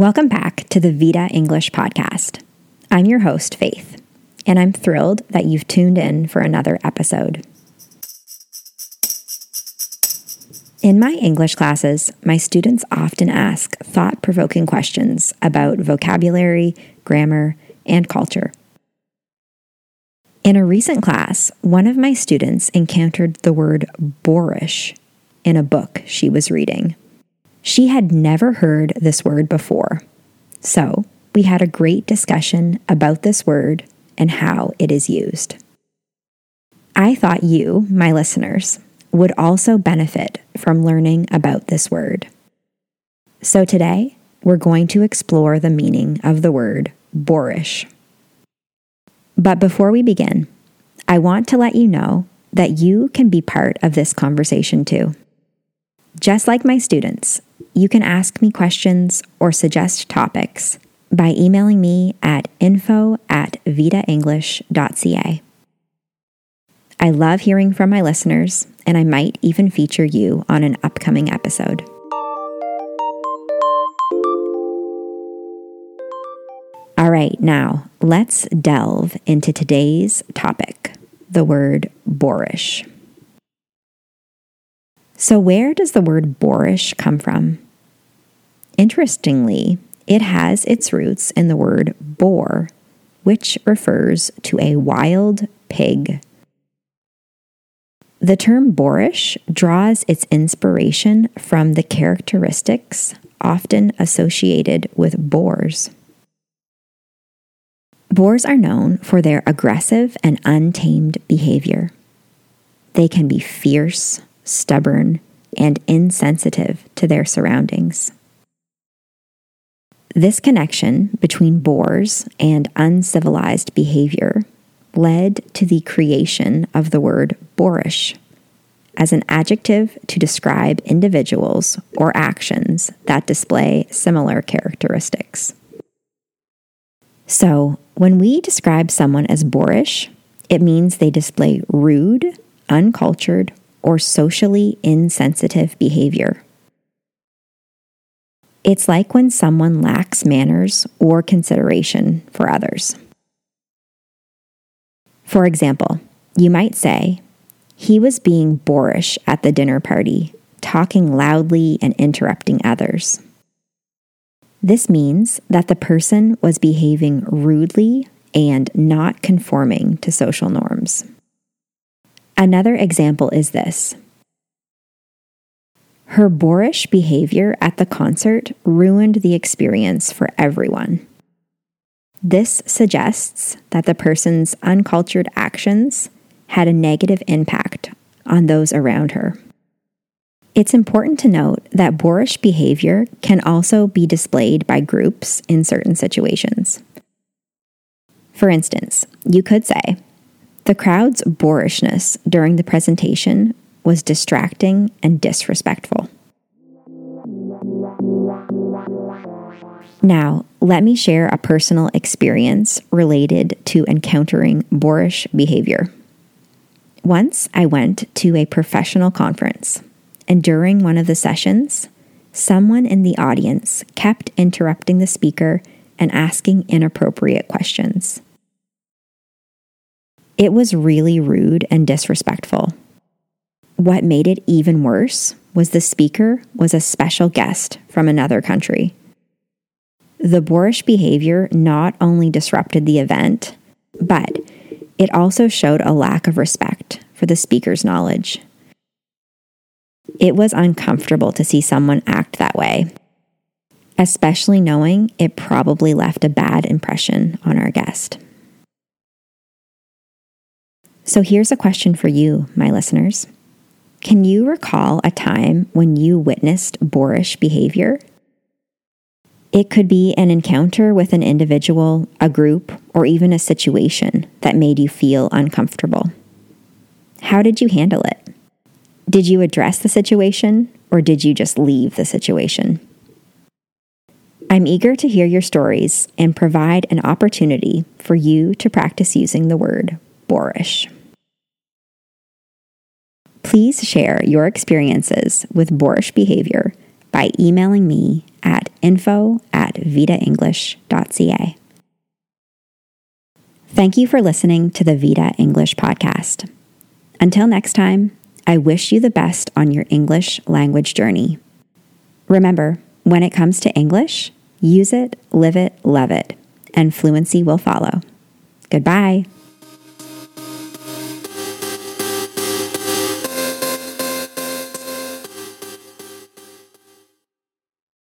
Welcome back to the Vita English Podcast. I'm your host, Faith, and I'm thrilled that you've tuned in for another episode. In my English classes, my students often ask thought provoking questions about vocabulary, grammar, and culture. In a recent class, one of my students encountered the word boorish in a book she was reading. She had never heard this word before. So, we had a great discussion about this word and how it is used. I thought you, my listeners, would also benefit from learning about this word. So today, we're going to explore the meaning of the word boorish. But before we begin, I want to let you know that you can be part of this conversation too. Just like my students, you can ask me questions or suggest topics by emailing me at info at vitaenglish.ca. I love hearing from my listeners, and I might even feature you on an upcoming episode. All right, now let's delve into today's topic the word boorish. So, where does the word boorish come from? Interestingly, it has its roots in the word boar, which refers to a wild pig. The term boorish draws its inspiration from the characteristics often associated with boars. Boars are known for their aggressive and untamed behavior. They can be fierce, stubborn, and insensitive to their surroundings. This connection between boars and uncivilized behavior led to the creation of the word boorish as an adjective to describe individuals or actions that display similar characteristics. So, when we describe someone as boorish, it means they display rude, uncultured, or socially insensitive behavior. It's like when someone lacks manners or consideration for others. For example, you might say, he was being boorish at the dinner party, talking loudly and interrupting others. This means that the person was behaving rudely and not conforming to social norms. Another example is this Her boorish behavior at the concert ruined the experience for everyone. This suggests that the person's uncultured actions had a negative impact on those around her. It's important to note that boorish behavior can also be displayed by groups in certain situations. For instance, you could say, the crowd's boorishness during the presentation was distracting and disrespectful. Now, let me share a personal experience related to encountering boorish behavior. Once I went to a professional conference, and during one of the sessions, someone in the audience kept interrupting the speaker and asking inappropriate questions. It was really rude and disrespectful. What made it even worse was the speaker was a special guest from another country. The boorish behavior not only disrupted the event, but it also showed a lack of respect for the speaker's knowledge. It was uncomfortable to see someone act that way, especially knowing it probably left a bad impression on our guest. So here's a question for you, my listeners. Can you recall a time when you witnessed boorish behavior? It could be an encounter with an individual, a group, or even a situation that made you feel uncomfortable. How did you handle it? Did you address the situation or did you just leave the situation? I'm eager to hear your stories and provide an opportunity for you to practice using the word boorish. Please share your experiences with boorish behavior by emailing me at info at vitaenglish.ca. Thank you for listening to the Vita English podcast. Until next time, I wish you the best on your English language journey. Remember, when it comes to English, use it, live it, love it, and fluency will follow. Goodbye.